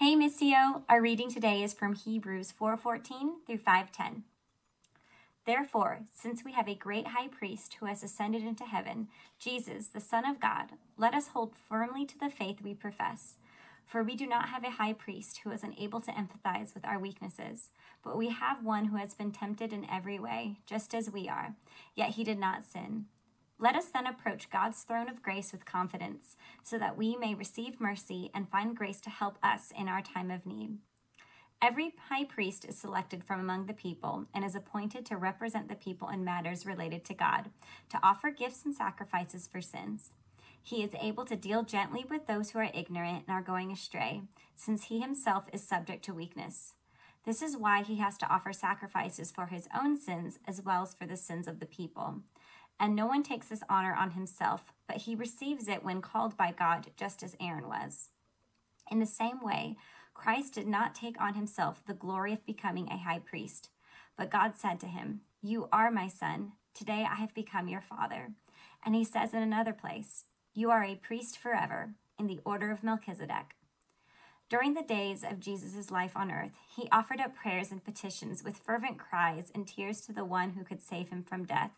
Hey Missio, our reading today is from Hebrews 4:14 through 5:10. Therefore, since we have a great high priest who has ascended into heaven, Jesus, the Son of God, let us hold firmly to the faith we profess. For we do not have a high priest who is unable to empathize with our weaknesses, but we have one who has been tempted in every way, just as we are, yet he did not sin. Let us then approach God's throne of grace with confidence, so that we may receive mercy and find grace to help us in our time of need. Every high priest is selected from among the people and is appointed to represent the people in matters related to God, to offer gifts and sacrifices for sins. He is able to deal gently with those who are ignorant and are going astray, since he himself is subject to weakness. This is why he has to offer sacrifices for his own sins as well as for the sins of the people. And no one takes this honor on himself, but he receives it when called by God, just as Aaron was. In the same way, Christ did not take on himself the glory of becoming a high priest, but God said to him, You are my son. Today I have become your father. And he says in another place, You are a priest forever, in the order of Melchizedek. During the days of Jesus' life on earth, he offered up prayers and petitions with fervent cries and tears to the one who could save him from death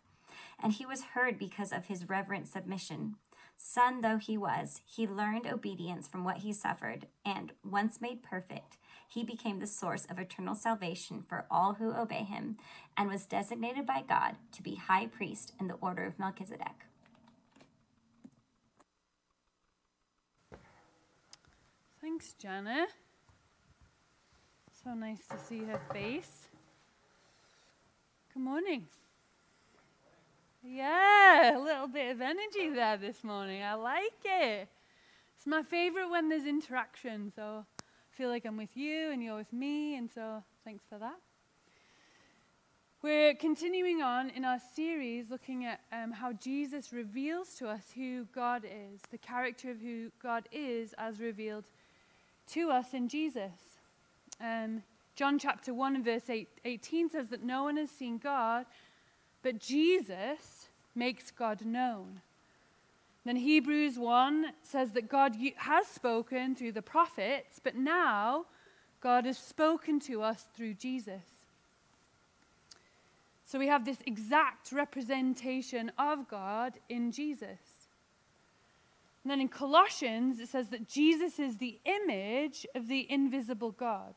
and he was heard because of his reverent submission. Son though he was, he learned obedience from what he suffered, and, once made perfect, he became the source of eternal salvation for all who obey him, and was designated by God to be high priest in the order of Melchizedek. Thanks, Jana. So nice to see her face. Good morning. Yeah, a little bit of energy there this morning. I like it. It's my favorite when there's interaction. So I feel like I'm with you and you're with me. And so thanks for that. We're continuing on in our series looking at um, how Jesus reveals to us who God is, the character of who God is as revealed to us in Jesus. Um, John chapter 1 and verse 8, 18 says that no one has seen God, but Jesus makes God known. Then Hebrews 1 says that God has spoken through the prophets, but now God has spoken to us through Jesus. So we have this exact representation of God in Jesus. And then in Colossians, it says that Jesus is the image of the invisible God.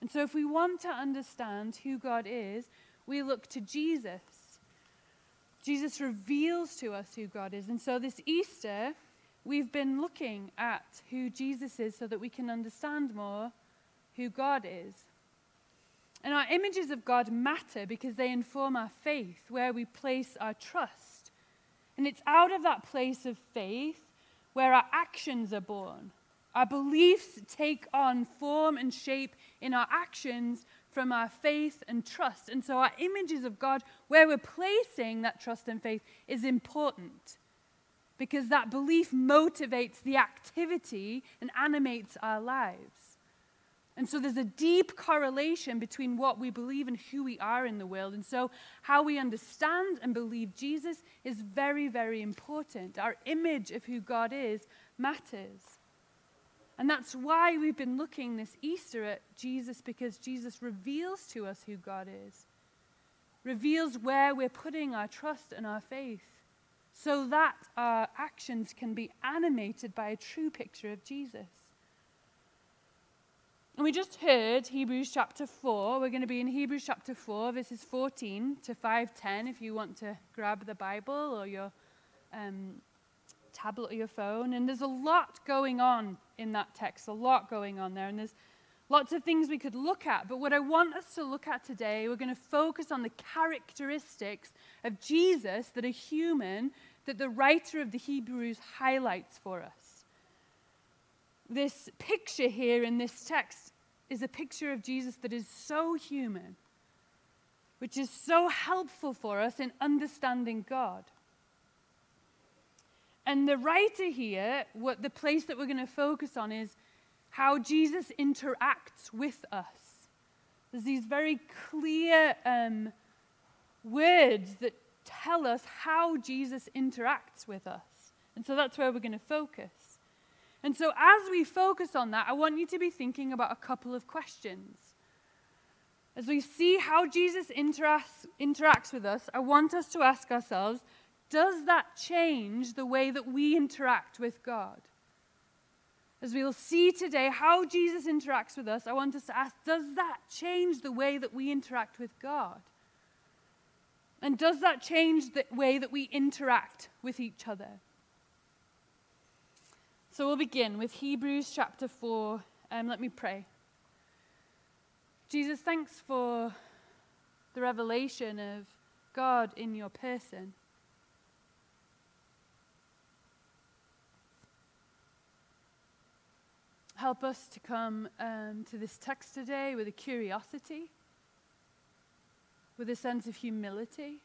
And so if we want to understand who God is, we look to Jesus. Jesus reveals to us who God is. And so this Easter, we've been looking at who Jesus is so that we can understand more who God is. And our images of God matter because they inform our faith, where we place our trust. And it's out of that place of faith where our actions are born. Our beliefs take on form and shape in our actions from our faith and trust. And so, our images of God, where we're placing that trust and faith, is important because that belief motivates the activity and animates our lives. And so there's a deep correlation between what we believe and who we are in the world. And so how we understand and believe Jesus is very, very important. Our image of who God is matters. And that's why we've been looking this Easter at Jesus, because Jesus reveals to us who God is, reveals where we're putting our trust and our faith, so that our actions can be animated by a true picture of Jesus. And we just heard Hebrews chapter 4. We're going to be in Hebrews chapter 4, verses 14 to 510, if you want to grab the Bible or your um, tablet or your phone. And there's a lot going on in that text, a lot going on there. And there's lots of things we could look at. But what I want us to look at today, we're going to focus on the characteristics of Jesus that are human, that the writer of the Hebrews highlights for us. This picture here in this text is a picture of Jesus that is so human, which is so helpful for us in understanding God. And the writer here, what the place that we're going to focus on is how Jesus interacts with us. There's these very clear um, words that tell us how Jesus interacts with us. And so that's where we're going to focus. And so, as we focus on that, I want you to be thinking about a couple of questions. As we see how Jesus interacts, interacts with us, I want us to ask ourselves does that change the way that we interact with God? As we will see today how Jesus interacts with us, I want us to ask does that change the way that we interact with God? And does that change the way that we interact with each other? So we'll begin with Hebrews chapter 4. Um, let me pray. Jesus, thanks for the revelation of God in your person. Help us to come um, to this text today with a curiosity, with a sense of humility,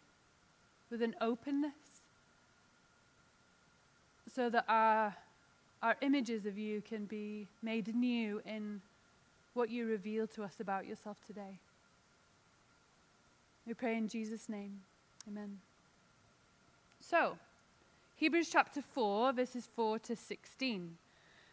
with an openness, so that our, our images of you can be made new in what you reveal to us about yourself today. We pray in Jesus' name. Amen. So, Hebrews chapter 4, verses 4 to 16.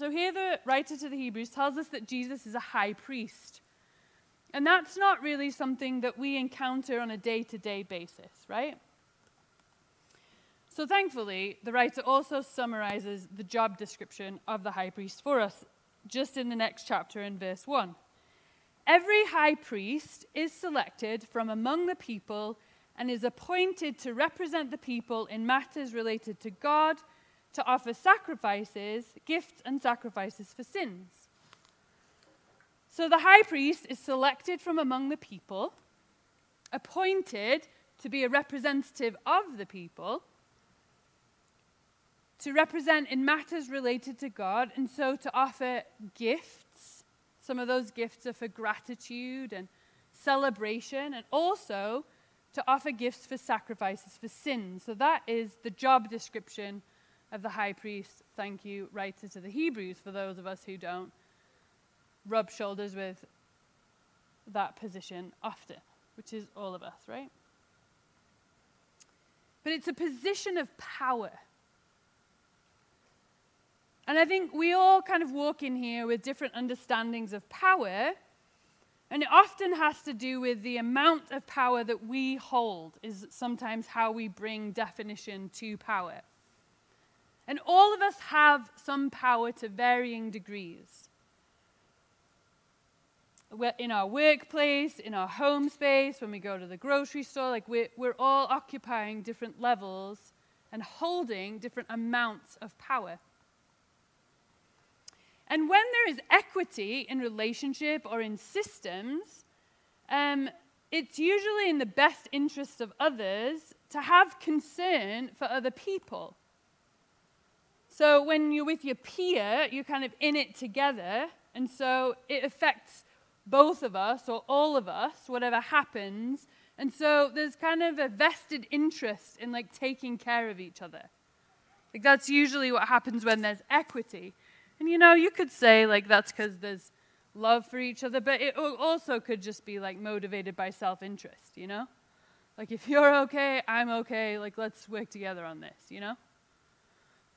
So here the writer to the Hebrews tells us that Jesus is a high priest. And that's not really something that we encounter on a day to day basis, right? So thankfully, the writer also summarizes the job description of the high priest for us just in the next chapter in verse 1. Every high priest is selected from among the people and is appointed to represent the people in matters related to God to offer sacrifices, gifts, and sacrifices for sins. So the high priest is selected from among the people, appointed to be a representative of the people, to represent in matters related to God, and so to offer gifts. Some of those gifts are for gratitude and celebration, and also to offer gifts for sacrifices for sins. So that is the job description of the high priest, thank you, writer to the Hebrews, for those of us who don't rub shoulders with that position often, which is all of us, right? But it's a position of power. And I think we all kind of walk in here with different understandings of power. And it often has to do with the amount of power that we hold, is sometimes how we bring definition to power. And all of us have some power to varying degrees. We're in our workplace, in our home space, when we go to the grocery store, like we're, we're all occupying different levels and holding different amounts of power. And when there is equity in relationship or in systems, um, it's usually in the best interest of others to have concern for other people. So when you're with your peer, you're kind of in it together. And so it affects both of us or all of us, whatever happens. And so there's kind of a vested interest in like taking care of each other. Like that's usually what happens when there's equity. And you know, you could say like that's because there's love for each other, but it also could just be like motivated by self interest, you know? Like if you're okay, I'm okay, like let's work together on this, you know?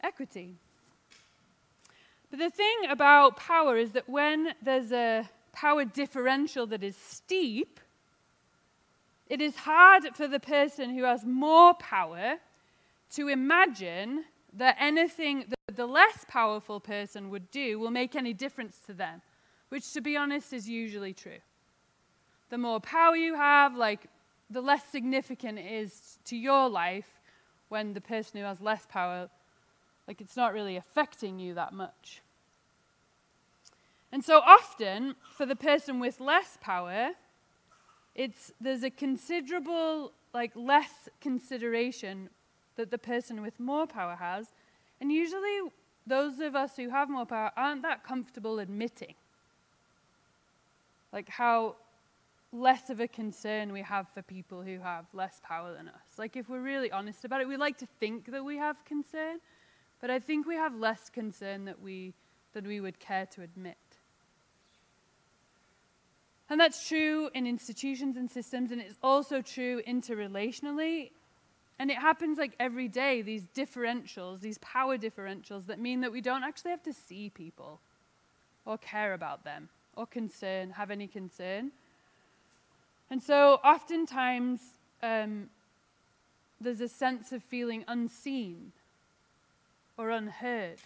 Equity. But the thing about power is that when there's a power differential that is steep, it is hard for the person who has more power to imagine that anything that the less powerful person would do will make any difference to them, which, to be honest, is usually true. The more power you have, like, the less significant it is to your life when the person who has less power like it's not really affecting you that much. And so often, for the person with less power, it's, there's a considerable, like, less consideration that the person with more power has. And usually, those of us who have more power aren't that comfortable admitting. Like how less of a concern we have for people who have less power than us. Like, if we're really honest about it, we like to think that we have concern, but I think we have less concern that we, than we would care to admit. And that's true in institutions and systems, and it's also true interrelationally. And it happens like every day, these differentials, these power differentials that mean that we don't actually have to see people or care about them or concern, have any concern. And so oftentimes um, there's a sense of feeling unseen or unheard.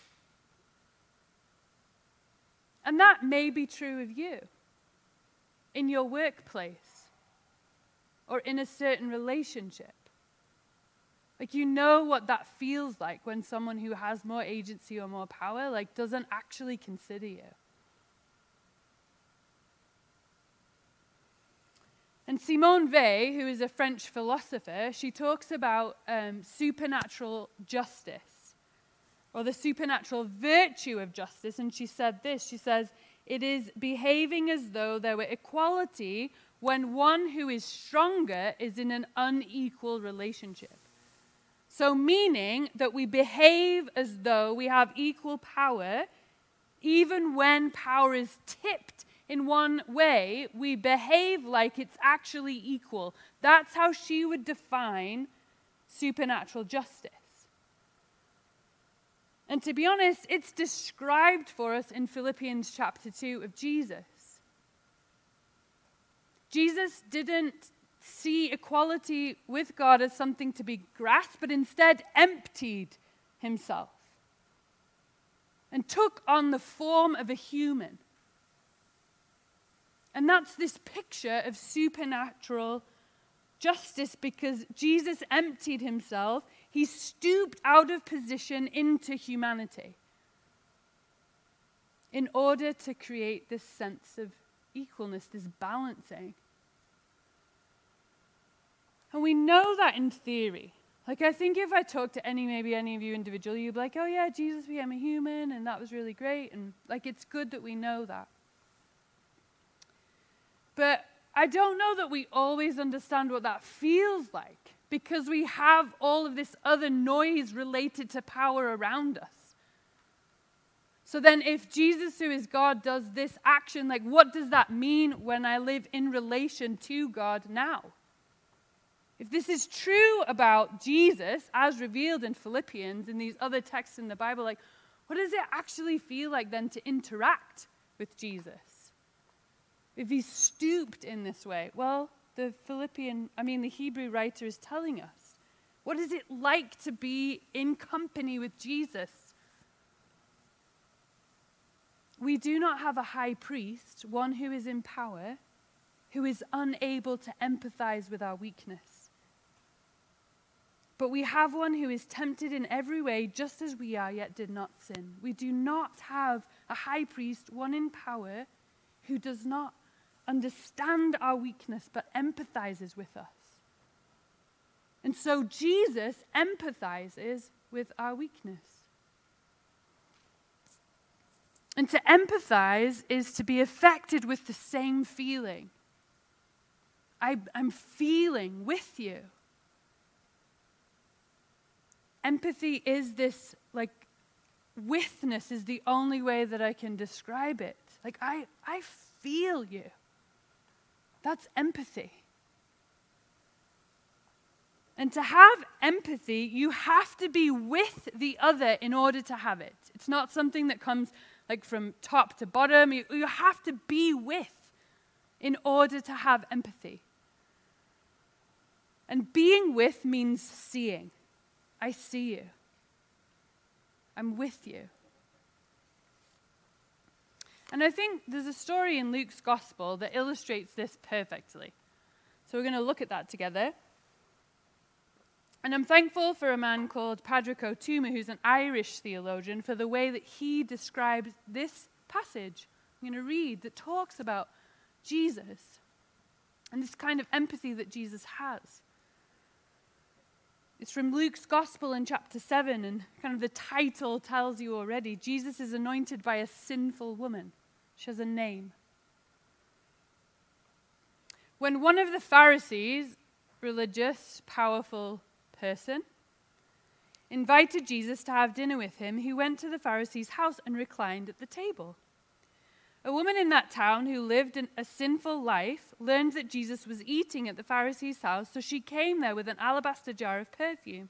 And that may be true of you in your workplace or in a certain relationship. Like you know what that feels like when someone who has more agency or more power like doesn't actually consider you. And Simone Weil, who is a French philosopher, she talks about um, supernatural justice or the supernatural virtue of justice. And she said this She says, It is behaving as though there were equality when one who is stronger is in an unequal relationship. So, meaning that we behave as though we have equal power, even when power is tipped in one way, we behave like it's actually equal. That's how she would define supernatural justice. And to be honest, it's described for us in Philippians chapter 2 of Jesus. Jesus didn't see equality with God as something to be grasped, but instead emptied himself and took on the form of a human and that's this picture of supernatural justice because Jesus emptied himself, he stooped out of position into humanity in order to create this sense of equalness, this balancing. And we know that in theory. Like, I think if I talk to any, maybe any of you individually, you'd be like, oh, yeah, Jesus became a human, and that was really great. And, like, it's good that we know that. But I don't know that we always understand what that feels like because we have all of this other noise related to power around us. So then, if Jesus, who is God, does this action, like what does that mean when I live in relation to God now? If this is true about Jesus, as revealed in Philippians and these other texts in the Bible, like what does it actually feel like then to interact with Jesus? if he stooped in this way? Well, the Philippian, I mean, the Hebrew writer is telling us. What is it like to be in company with Jesus? We do not have a high priest, one who is in power, who is unable to empathize with our weakness. But we have one who is tempted in every way, just as we are, yet did not sin. We do not have a high priest, one in power, who does not understand our weakness, but empathizes with us. And so Jesus empathizes with our weakness. And to empathize is to be affected with the same feeling. I, am feeling with you. Empathy is this, like, withness is the only way that I can describe it. Like, I, I feel you. That's empathy. And to have empathy, you have to be with the other in order to have it. It's not something that comes like from top to bottom. You, you have to be with in order to have empathy. And being with means seeing. I see you. I'm with you. And I think there's a story in Luke's gospel that illustrates this perfectly. So we're going to look at that together. And I'm thankful for a man called Padraig Tuama, who's an Irish theologian, for the way that he describes this passage I'm going to read that talks about Jesus and this kind of empathy that Jesus has. It's from Luke's Gospel in chapter 7, and kind of the title tells you already. Jesus is anointed by a sinful woman. She has a name. When one of the Pharisees, religious, powerful person, invited Jesus to have dinner with him, he went to the Pharisee's house and reclined at the table. A woman in that town who lived a sinful life learned that Jesus was eating at the Pharisee's house, so she came there with an alabaster jar of perfume.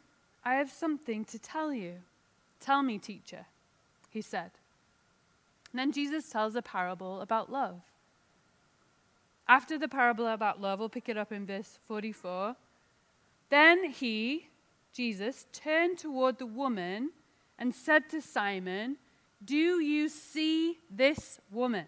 I have something to tell you. Tell me, teacher, he said. And then Jesus tells a parable about love. After the parable about love, we'll pick it up in verse 44. Then he, Jesus, turned toward the woman and said to Simon, Do you see this woman?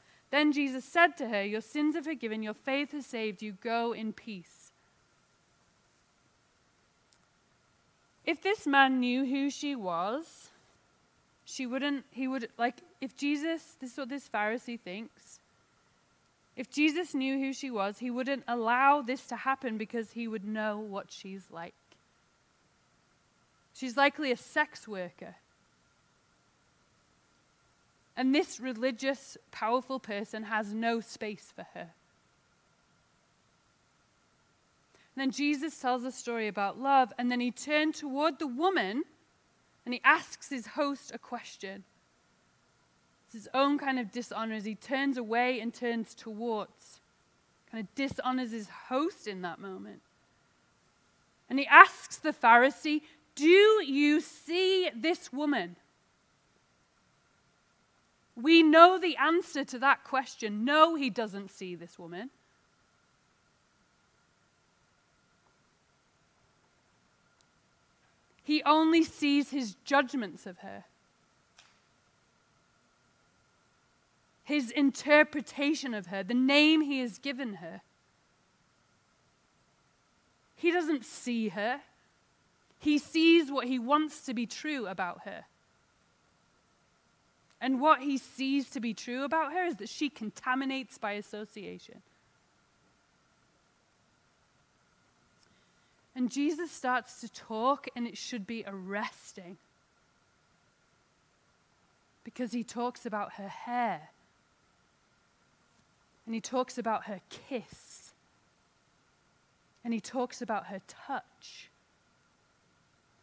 Then Jesus said to her, Your sins are forgiven, your faith has saved you. Go in peace. If this man knew who she was, she wouldn't, he would, like, if Jesus, this is what this Pharisee thinks, if Jesus knew who she was, he wouldn't allow this to happen because he would know what she's like. She's likely a sex worker. And this religious, powerful person has no space for her. And then Jesus tells a story about love, and then he turned toward the woman and he asks his host a question It's his own kind of dishonor as he turns away and turns towards, kind of dishonors his host in that moment. And he asks the Pharisee, Do you see this woman? We know the answer to that question. No, he doesn't see this woman. He only sees his judgments of her. his interpretation of her, the name he has given her. He doesn't see her, he sees what he wants to be true about her. And what he sees to be true about her is that she contaminates by association. And Jesus starts to talk, and it should be arresting. Because he talks about her hair and he talks about her kiss. And he talks about her touch.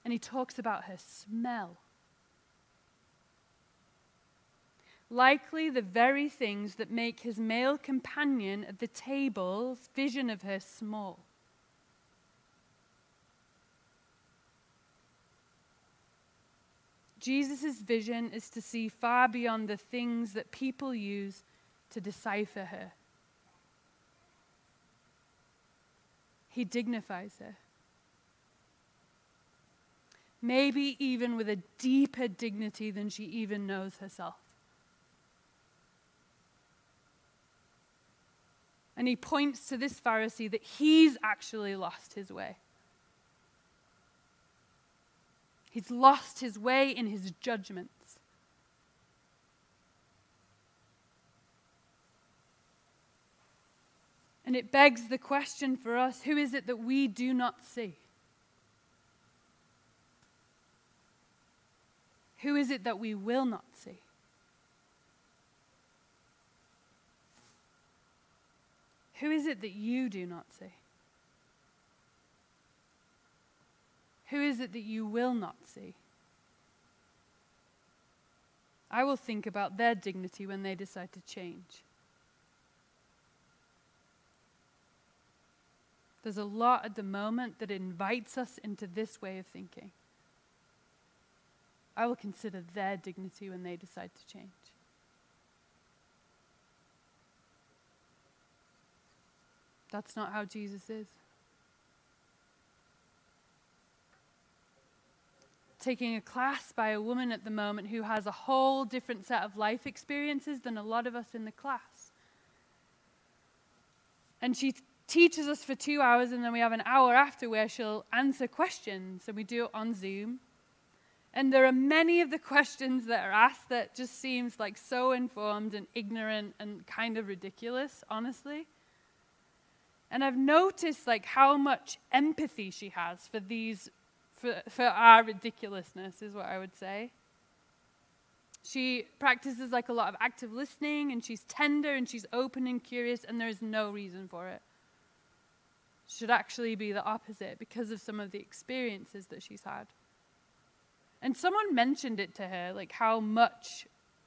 And he talks about her smell. Likely the very things that make his male companion at the table's vision of her small. Jesus' vision is to see far beyond the things that people use to decipher her. He dignifies her. Maybe even with a deeper dignity than she even knows herself. And he points to this Pharisee that he's actually lost his way. He's lost his way in his judgments. And it begs the question for us who is it that we do not see? Who is it that we will not see? Who is it that you do not see? Who is it that you will not see? I will think about their dignity when they decide to change. There's a lot at the moment that invites us into this way of thinking. I will consider their dignity when they decide to change. That's not how Jesus is. Taking a class by a woman at the moment who has a whole different set of life experiences than a lot of us in the class. And she teaches us for two hours, and then we have an hour after where she'll answer questions, and we do it on Zoom. And there are many of the questions that are asked that just seems like so informed and ignorant and kind of ridiculous, honestly. And I've noticed like how much empathy she has for these for, for our ridiculousness is what I would say. She practices like a lot of active listening and she's tender and she's open and curious and there is no reason for it should actually be the opposite because of some of the experiences that she's had. And someone mentioned it to her, like how much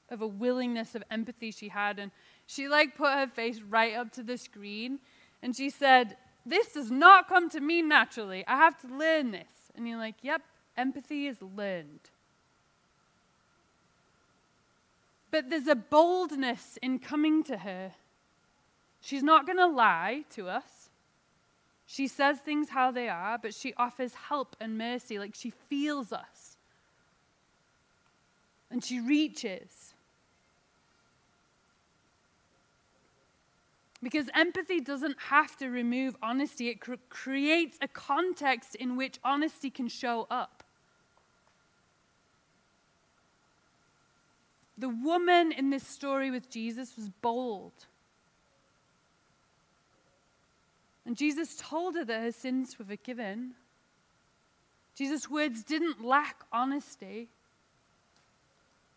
of a willingness of empathy she had. And she like put her face right up to the screen and she said, This does not come to me naturally. I have to learn this. And you're like, Yep, empathy is learned. But there's a boldness in coming to her. She's not going to lie to us. She says things how they are, but she offers help and mercy, like she feels us. And she reaches. Because empathy doesn't have to remove honesty, it cr- creates a context in which honesty can show up. The woman in this story with Jesus was bold. And Jesus told her that her sins were forgiven. Jesus' words didn't lack honesty.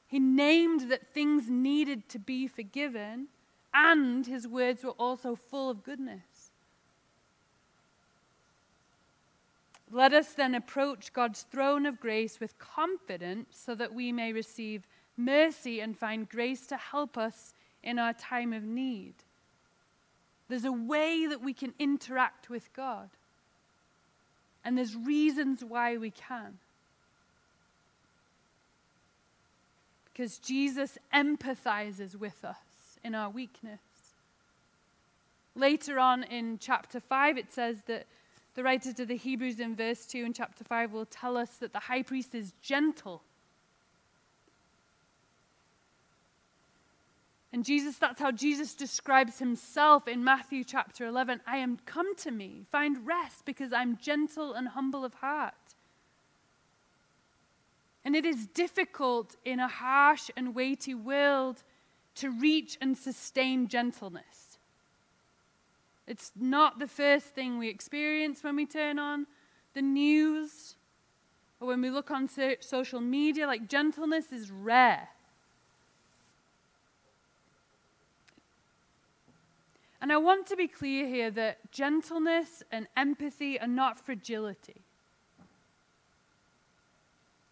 He named that things needed to be forgiven, and his words were also full of goodness. Let us then approach God's throne of grace with confidence so that we may receive mercy and find grace to help us in our time of need. There's a way that we can interact with God. And there's reasons why we can. Because Jesus empathizes with us in our weakness. Later on in chapter 5, it says that the writer to the Hebrews in verse 2 in chapter 5 will tell us that the high priest is gentle And Jesus, that's how Jesus describes himself in Matthew chapter 11. I am come to me, find rest because I'm gentle and humble of heart. And it is difficult in a harsh and weighty world to reach and sustain gentleness. It's not the first thing we experience when we turn on the news or when we look on social media. Like, gentleness is rare. And I want to be clear here that gentleness and empathy are not fragility.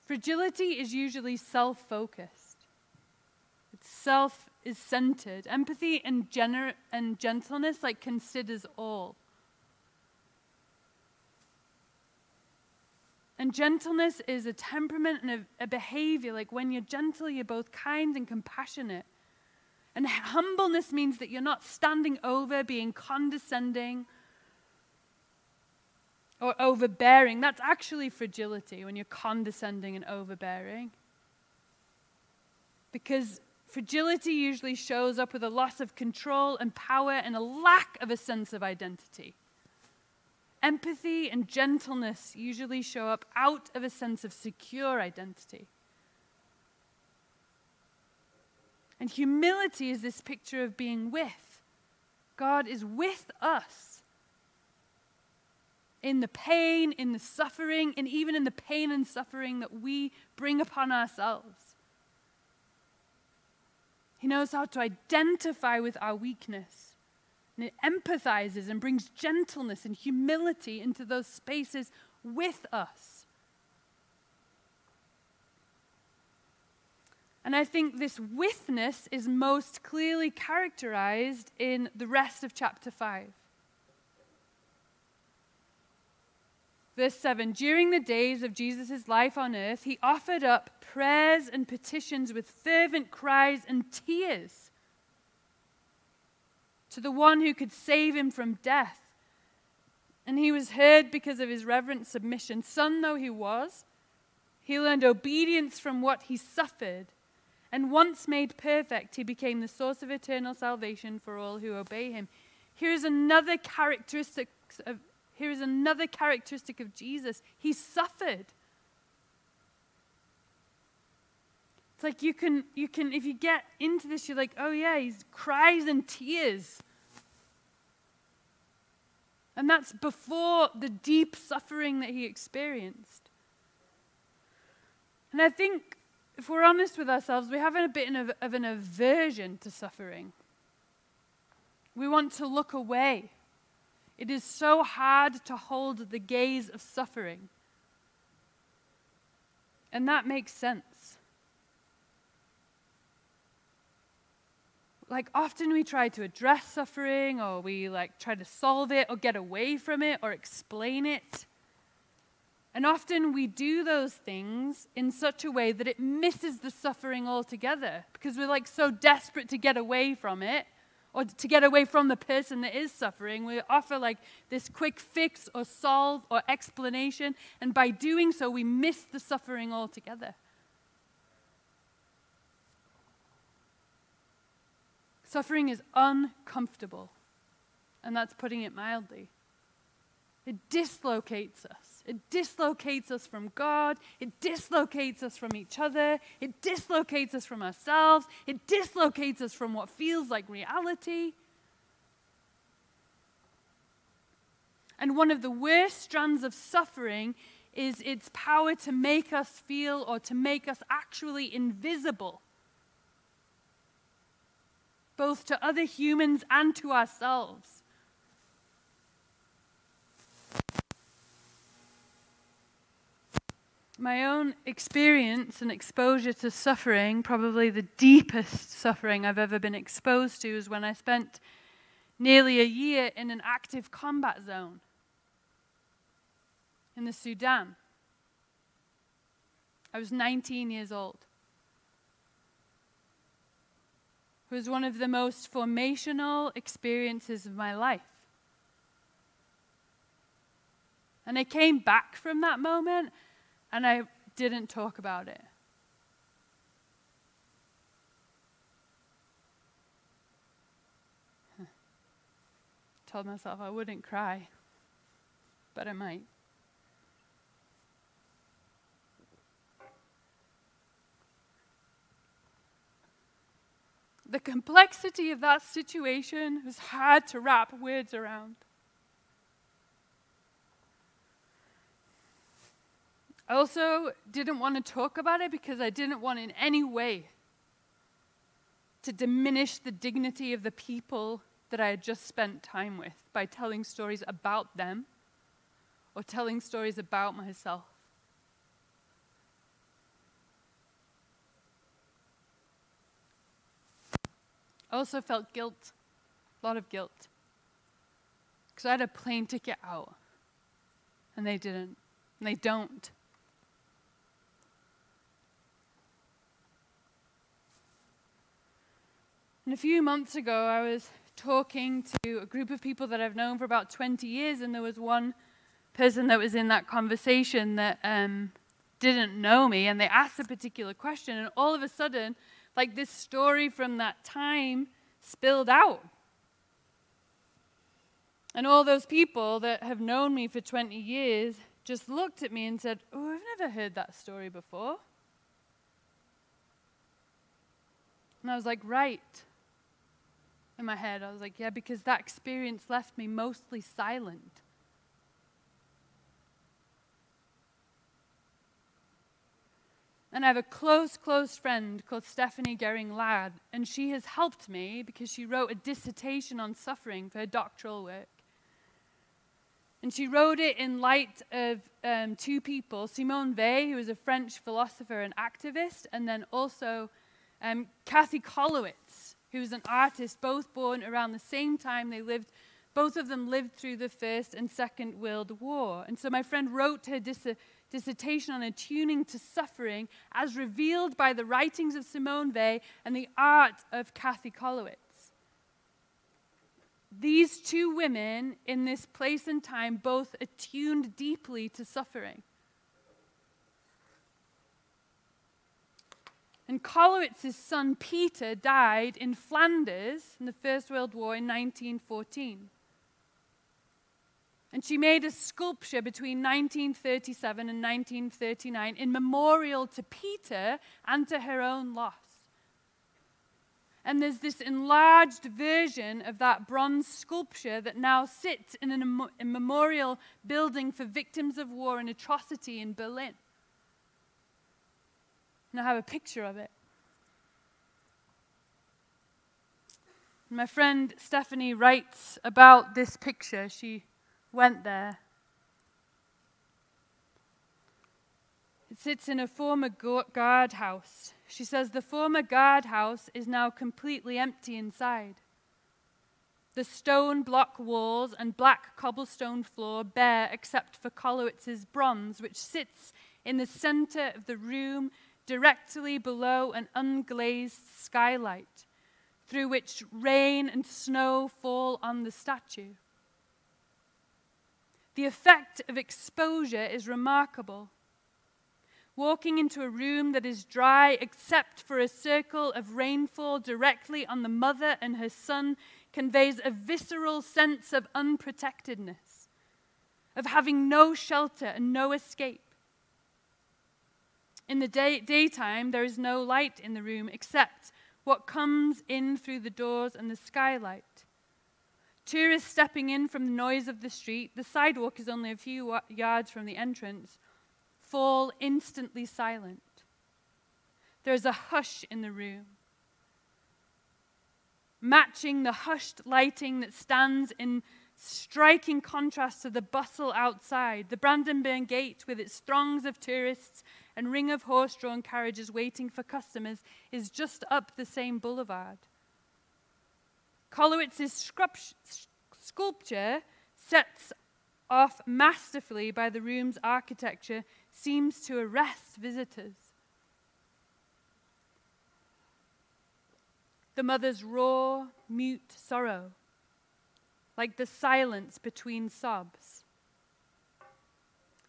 Fragility is usually self focused, it's self is centered. Empathy and, gener- and gentleness like considers all. And gentleness is a temperament and a, a behavior. Like when you're gentle, you're both kind and compassionate. And humbleness means that you're not standing over, being condescending or overbearing. That's actually fragility when you're condescending and overbearing. Because fragility usually shows up with a loss of control and power and a lack of a sense of identity. Empathy and gentleness usually show up out of a sense of secure identity. And humility is this picture of being with. God is with us in the pain, in the suffering, and even in the pain and suffering that we bring upon ourselves. He knows how to identify with our weakness. And it empathizes and brings gentleness and humility into those spaces with us. And I think this witness is most clearly characterized in the rest of chapter 5. Verse 7 During the days of Jesus' life on earth, he offered up prayers and petitions with fervent cries and tears to the one who could save him from death. And he was heard because of his reverent submission. Son though he was, he learned obedience from what he suffered. And once made perfect, he became the source of eternal salvation for all who obey him. Here's another characteristic of, here is another characteristic of Jesus. He suffered. It's like you can, you can, if you get into this, you're like, oh yeah, he's cries and tears. And that's before the deep suffering that he experienced. And I think, if we're honest with ourselves, we have a bit of, of an aversion to suffering. We want to look away. It is so hard to hold the gaze of suffering. And that makes sense. Like often we try to address suffering or we like try to solve it or get away from it or explain it. And often we do those things in such a way that it misses the suffering altogether because we're like so desperate to get away from it or to get away from the person that is suffering. We offer like this quick fix or solve or explanation, and by doing so, we miss the suffering altogether. Suffering is uncomfortable, and that's putting it mildly. It dislocates us. It dislocates us from God. It dislocates us from each other. It dislocates us from ourselves. It dislocates us from what feels like reality. And one of the worst strands of suffering is its power to make us feel or to make us actually invisible, both to other humans and to ourselves. My own experience and exposure to suffering, probably the deepest suffering I've ever been exposed to, is when I spent nearly a year in an active combat zone in the Sudan. I was 19 years old. It was one of the most formational experiences of my life. And I came back from that moment and I didn't talk about it. Told myself I wouldn't cry, but I might. The complexity of that situation was hard to wrap words around. I also didn't want to talk about it because I didn't want in any way to diminish the dignity of the people that I had just spent time with by telling stories about them or telling stories about myself. I also felt guilt, a lot of guilt, because I had a plane ticket out, and they didn't, and they don't. And a few months ago, I was talking to a group of people that I've known for about 20 years, and there was one person that was in that conversation that um, didn't know me, and they asked a particular question, and all of a sudden, like this story from that time spilled out. And all those people that have known me for 20 years just looked at me and said, Oh, I've never heard that story before. And I was like, Right in my head. I was like, yeah, because that experience left me mostly silent. And I have a close, close friend called Stephanie Gering Ladd, and she has helped me because she wrote a dissertation on suffering for her doctoral work. And she wrote it in light of um, two people Simone Weil, who was a French philosopher and activist, and then also Um, Kathy Kollwitz, who's an artist, both born around the same time they lived. Both of them lived through the First and Second World War. And so my friend wrote her dis- dissertation on attuning to suffering as revealed by the writings of Simone Weil and the art of Kathy Kollwitz. These two women in this place and time both attuned deeply to suffering. And Kollwitz's son Peter died in Flanders in the First World War in 1914. And she made a sculpture between 1937 and 1939 in memorial to Peter and to her own loss. And there's this enlarged version of that bronze sculpture that now sits in a memorial building for victims of war and atrocity in Berlin. And I have a picture of it. My friend Stephanie writes about this picture. She went there. It sits in a former guardhouse. She says the former guardhouse is now completely empty inside. The stone block walls and black cobblestone floor bare except for Kollwitz's bronze, which sits in the center of the room directly below an unglazed skylight through which rain and snow fall on the statue. The effect of exposure is remarkable. Walking into a room that is dry except for a circle of rainfall directly on the mother and her son conveys a visceral sense of unprotectedness, of having no shelter and no escape. In the day, daytime, there is no light in the room except what comes in through the doors and the skylight. Tourists stepping in from the noise of the street, the sidewalk is only a few yards from the entrance, fall instantly silent. There is a hush in the room, matching the hushed lighting that stands in striking contrast to the bustle outside. The Brandenburg Gate, with its throngs of tourists and ring of horse drawn carriages waiting for customers, is just up the same boulevard. Kollwitz's sculpture sets off masterfully by the room's architecture seems to arrest visitors. The mother's raw, mute sorrow, like the silence between sobs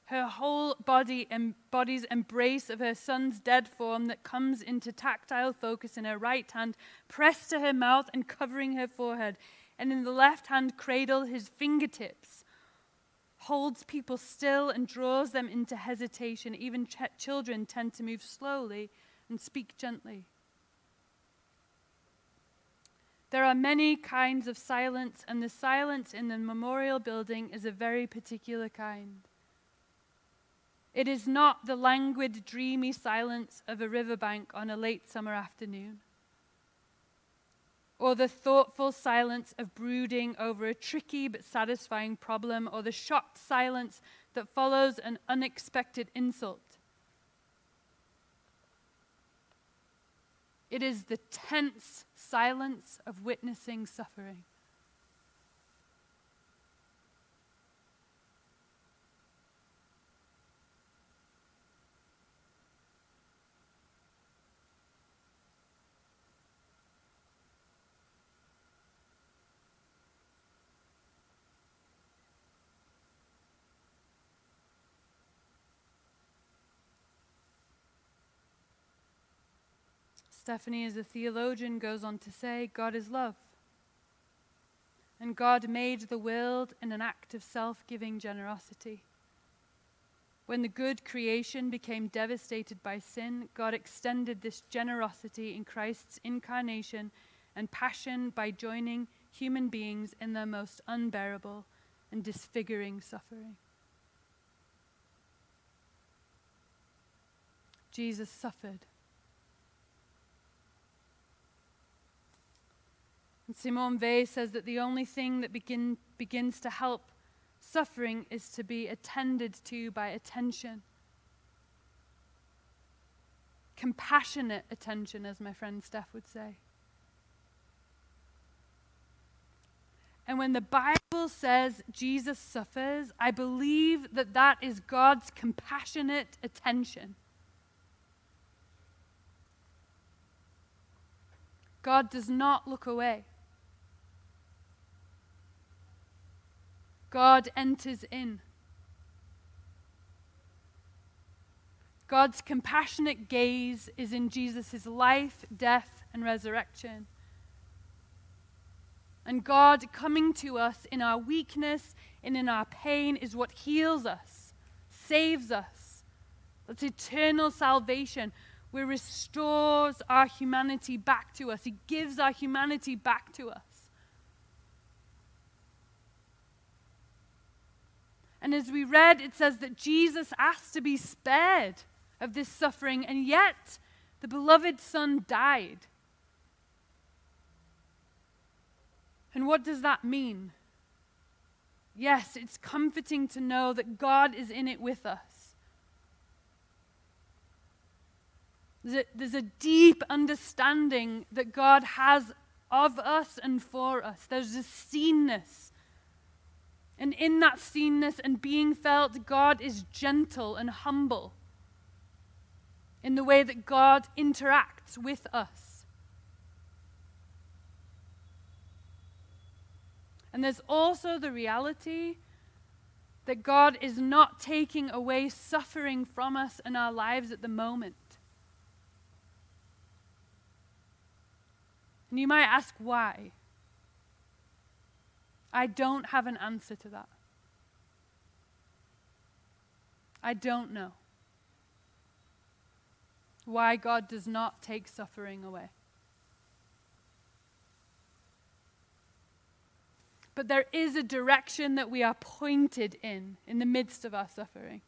her whole body embodies embrace of her son's dead form that comes into tactile focus in her right hand, pressed to her mouth and covering her forehead, and in the left hand cradle his fingertips, holds people still and draws them into hesitation. Even ch- children tend to move slowly and speak gently. There are many kinds of silence, and the silence in the memorial building is a very particular kind. It is not the languid, dreamy silence of a riverbank on a late summer afternoon, or the thoughtful silence of brooding over a tricky but satisfying problem, or the shocked silence that follows an unexpected insult. It is the tense silence of witnessing suffering. Stephanie, as a theologian, goes on to say God is love. And God made the world in an act of self giving generosity. When the good creation became devastated by sin, God extended this generosity in Christ's incarnation and passion by joining human beings in their most unbearable and disfiguring suffering. Jesus suffered Simone Weil says that the only thing that begin, begins to help suffering is to be attended to by attention. compassionate attention, as my friend Steph would say. And when the Bible says Jesus suffers, I believe that that is God's compassionate attention. God does not look away. God enters in. God's compassionate gaze is in Jesus' life, death, and resurrection. And God coming to us in our weakness and in our pain is what heals us, saves us. That's eternal salvation, where restores our humanity back to us. He gives our humanity back to us. And as we read, it says that Jesus asked to be spared of this suffering, and yet the beloved Son died. And what does that mean? Yes, it's comforting to know that God is in it with us. There's a, there's a deep understanding that God has of us and for us. There's a seenness. And in that seenness and being felt, God is gentle and humble in the way that God interacts with us. And there's also the reality that God is not taking away suffering from us in our lives at the moment. And you might ask why. I don't have an answer to that. I don't know why God does not take suffering away. But there is a direction that we are pointed in, in the midst of our suffering.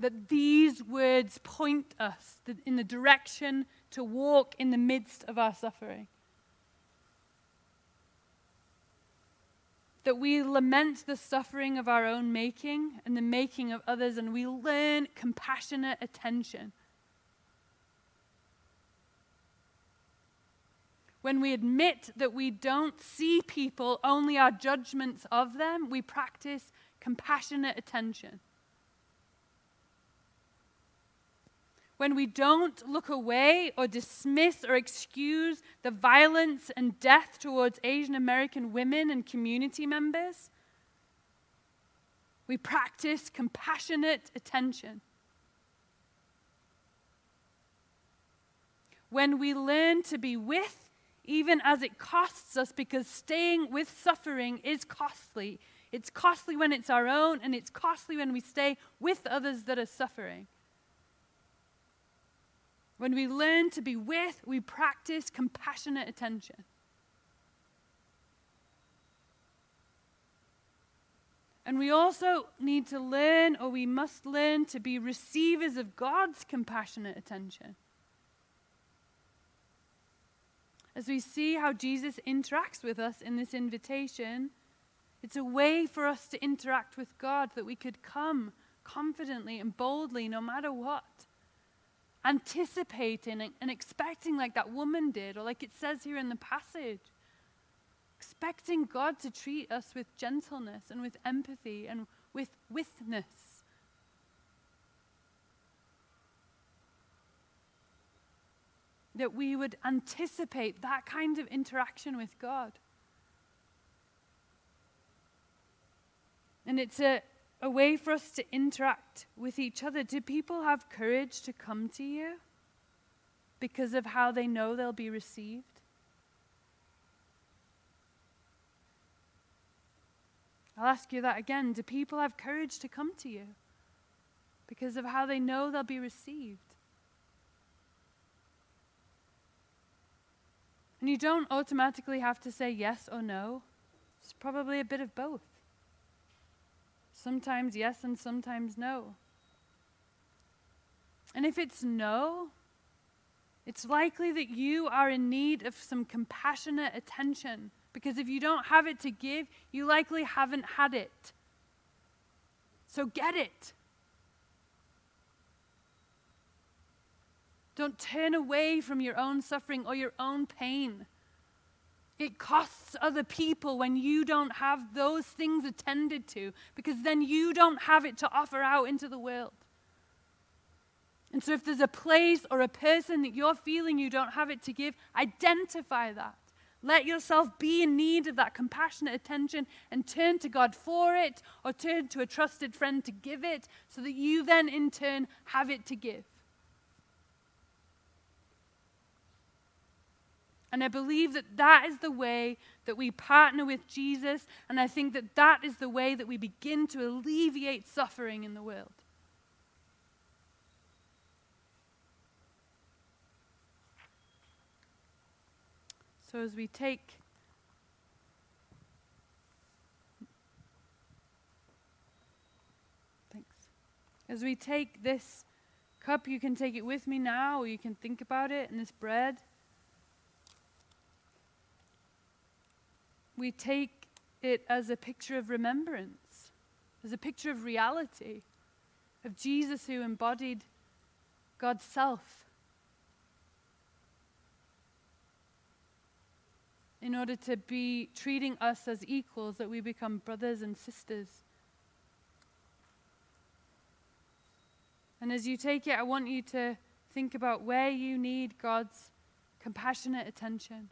That these words point us in the direction to walk in the midst of our suffering. That we lament the suffering of our own making and the making of others, and we learn compassionate attention when we admit that we don't see people, only our judgments of them, we practice compassionate attention. When we don't look away or dismiss or excuse the violence and death towards Asian American women and community members, we practice compassionate attention. When we learn to be with even as it costs us, because staying with suffering is costly. It's costly when it's our own, and it's costly when we stay with others that are suffering. When we learn to be with, we practice compassionate attention. And we also need to learn, or we must learn, to be receivers of God's compassionate attention. as we see how Jesus interacts with us in this invitation, it's a way for us to interact with God that we could come confidently and boldly no matter what. Anticipating and expecting, like that woman did, or like it says here in the passage. Expecting God to treat us with gentleness and with empathy and with witness. that we would anticipate that kind of interaction with God. And it's a, a way for us to interact with each other. Do people have courage to come to you because of how they know they'll be received? I'll ask you that again. Do people have courage to come to you because of how they know they'll be received? And you don't automatically have to say yes or no. It's probably a bit of both. Sometimes yes and sometimes no. And if it's no, it's likely that you are in need of some compassionate attention because if you don't have it to give, you likely haven't had it. So get it. Don't turn away from your own suffering or your own pain. It costs other people when you don't have those things attended to because then you don't have it to offer out into the world. And so, if there's a place or a person that you're feeling you don't have it to give, identify that. Let yourself be in need of that compassionate attention and turn to God for it or turn to a trusted friend to give it so that you then, in turn, have it to give. And I believe that that is the way that we partner with Jesus. And I think that that is the way that we begin to alleviate suffering in the world. So as we take Thanks. As we take this cup, you can take it with me now, or you can think about it, and this bread. We take it as a picture of remembrance, as a picture of reality, of Jesus who embodied God's self. In order to be treating us as equals, that we become brothers and sisters. And as you take it, I want you to think about where you need God's compassionate attention.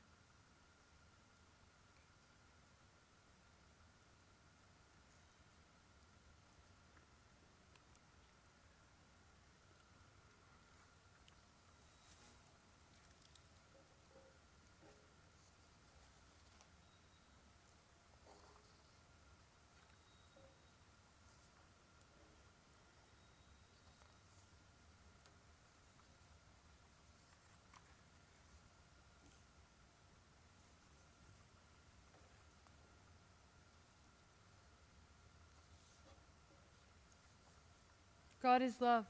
God is love.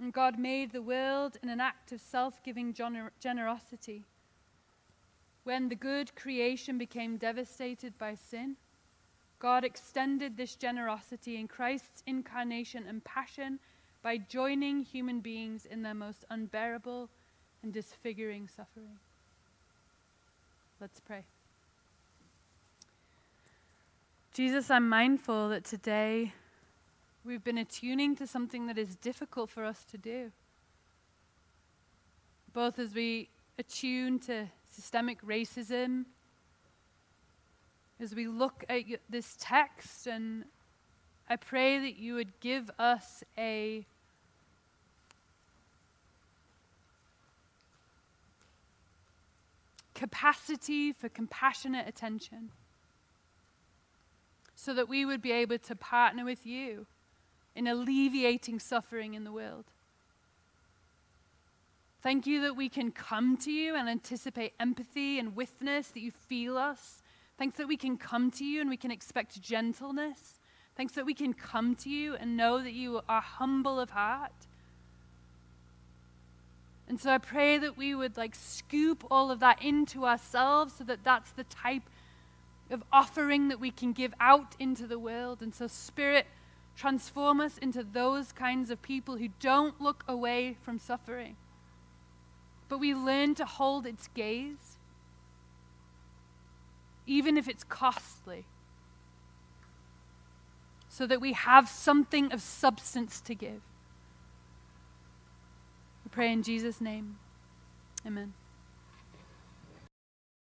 And God made the world in an act of self giving gener- generosity. When the good creation became devastated by sin, God extended this generosity in Christ's incarnation and passion by joining human beings in their most unbearable and disfiguring suffering. Let's pray. Jesus, I'm mindful that today We've been attuning to something that is difficult for us to do. Both as we attune to systemic racism, as we look at this text, and I pray that you would give us a capacity for compassionate attention so that we would be able to partner with you in alleviating suffering in the world. Thank you that we can come to you and anticipate empathy and witness, that you feel us. Thanks that we can come to you and we can expect gentleness. Thanks that we can come to you and know that you are humble of heart. And so I pray that we would like scoop all of that into ourselves so that that's the type of offering that we can give out into the world. And so, Spirit, Transform us into those kinds of people who don't look away from suffering, but we learn to hold its gaze, even if it's costly, so that we have something of substance to give. We pray in Jesus' name. Amen.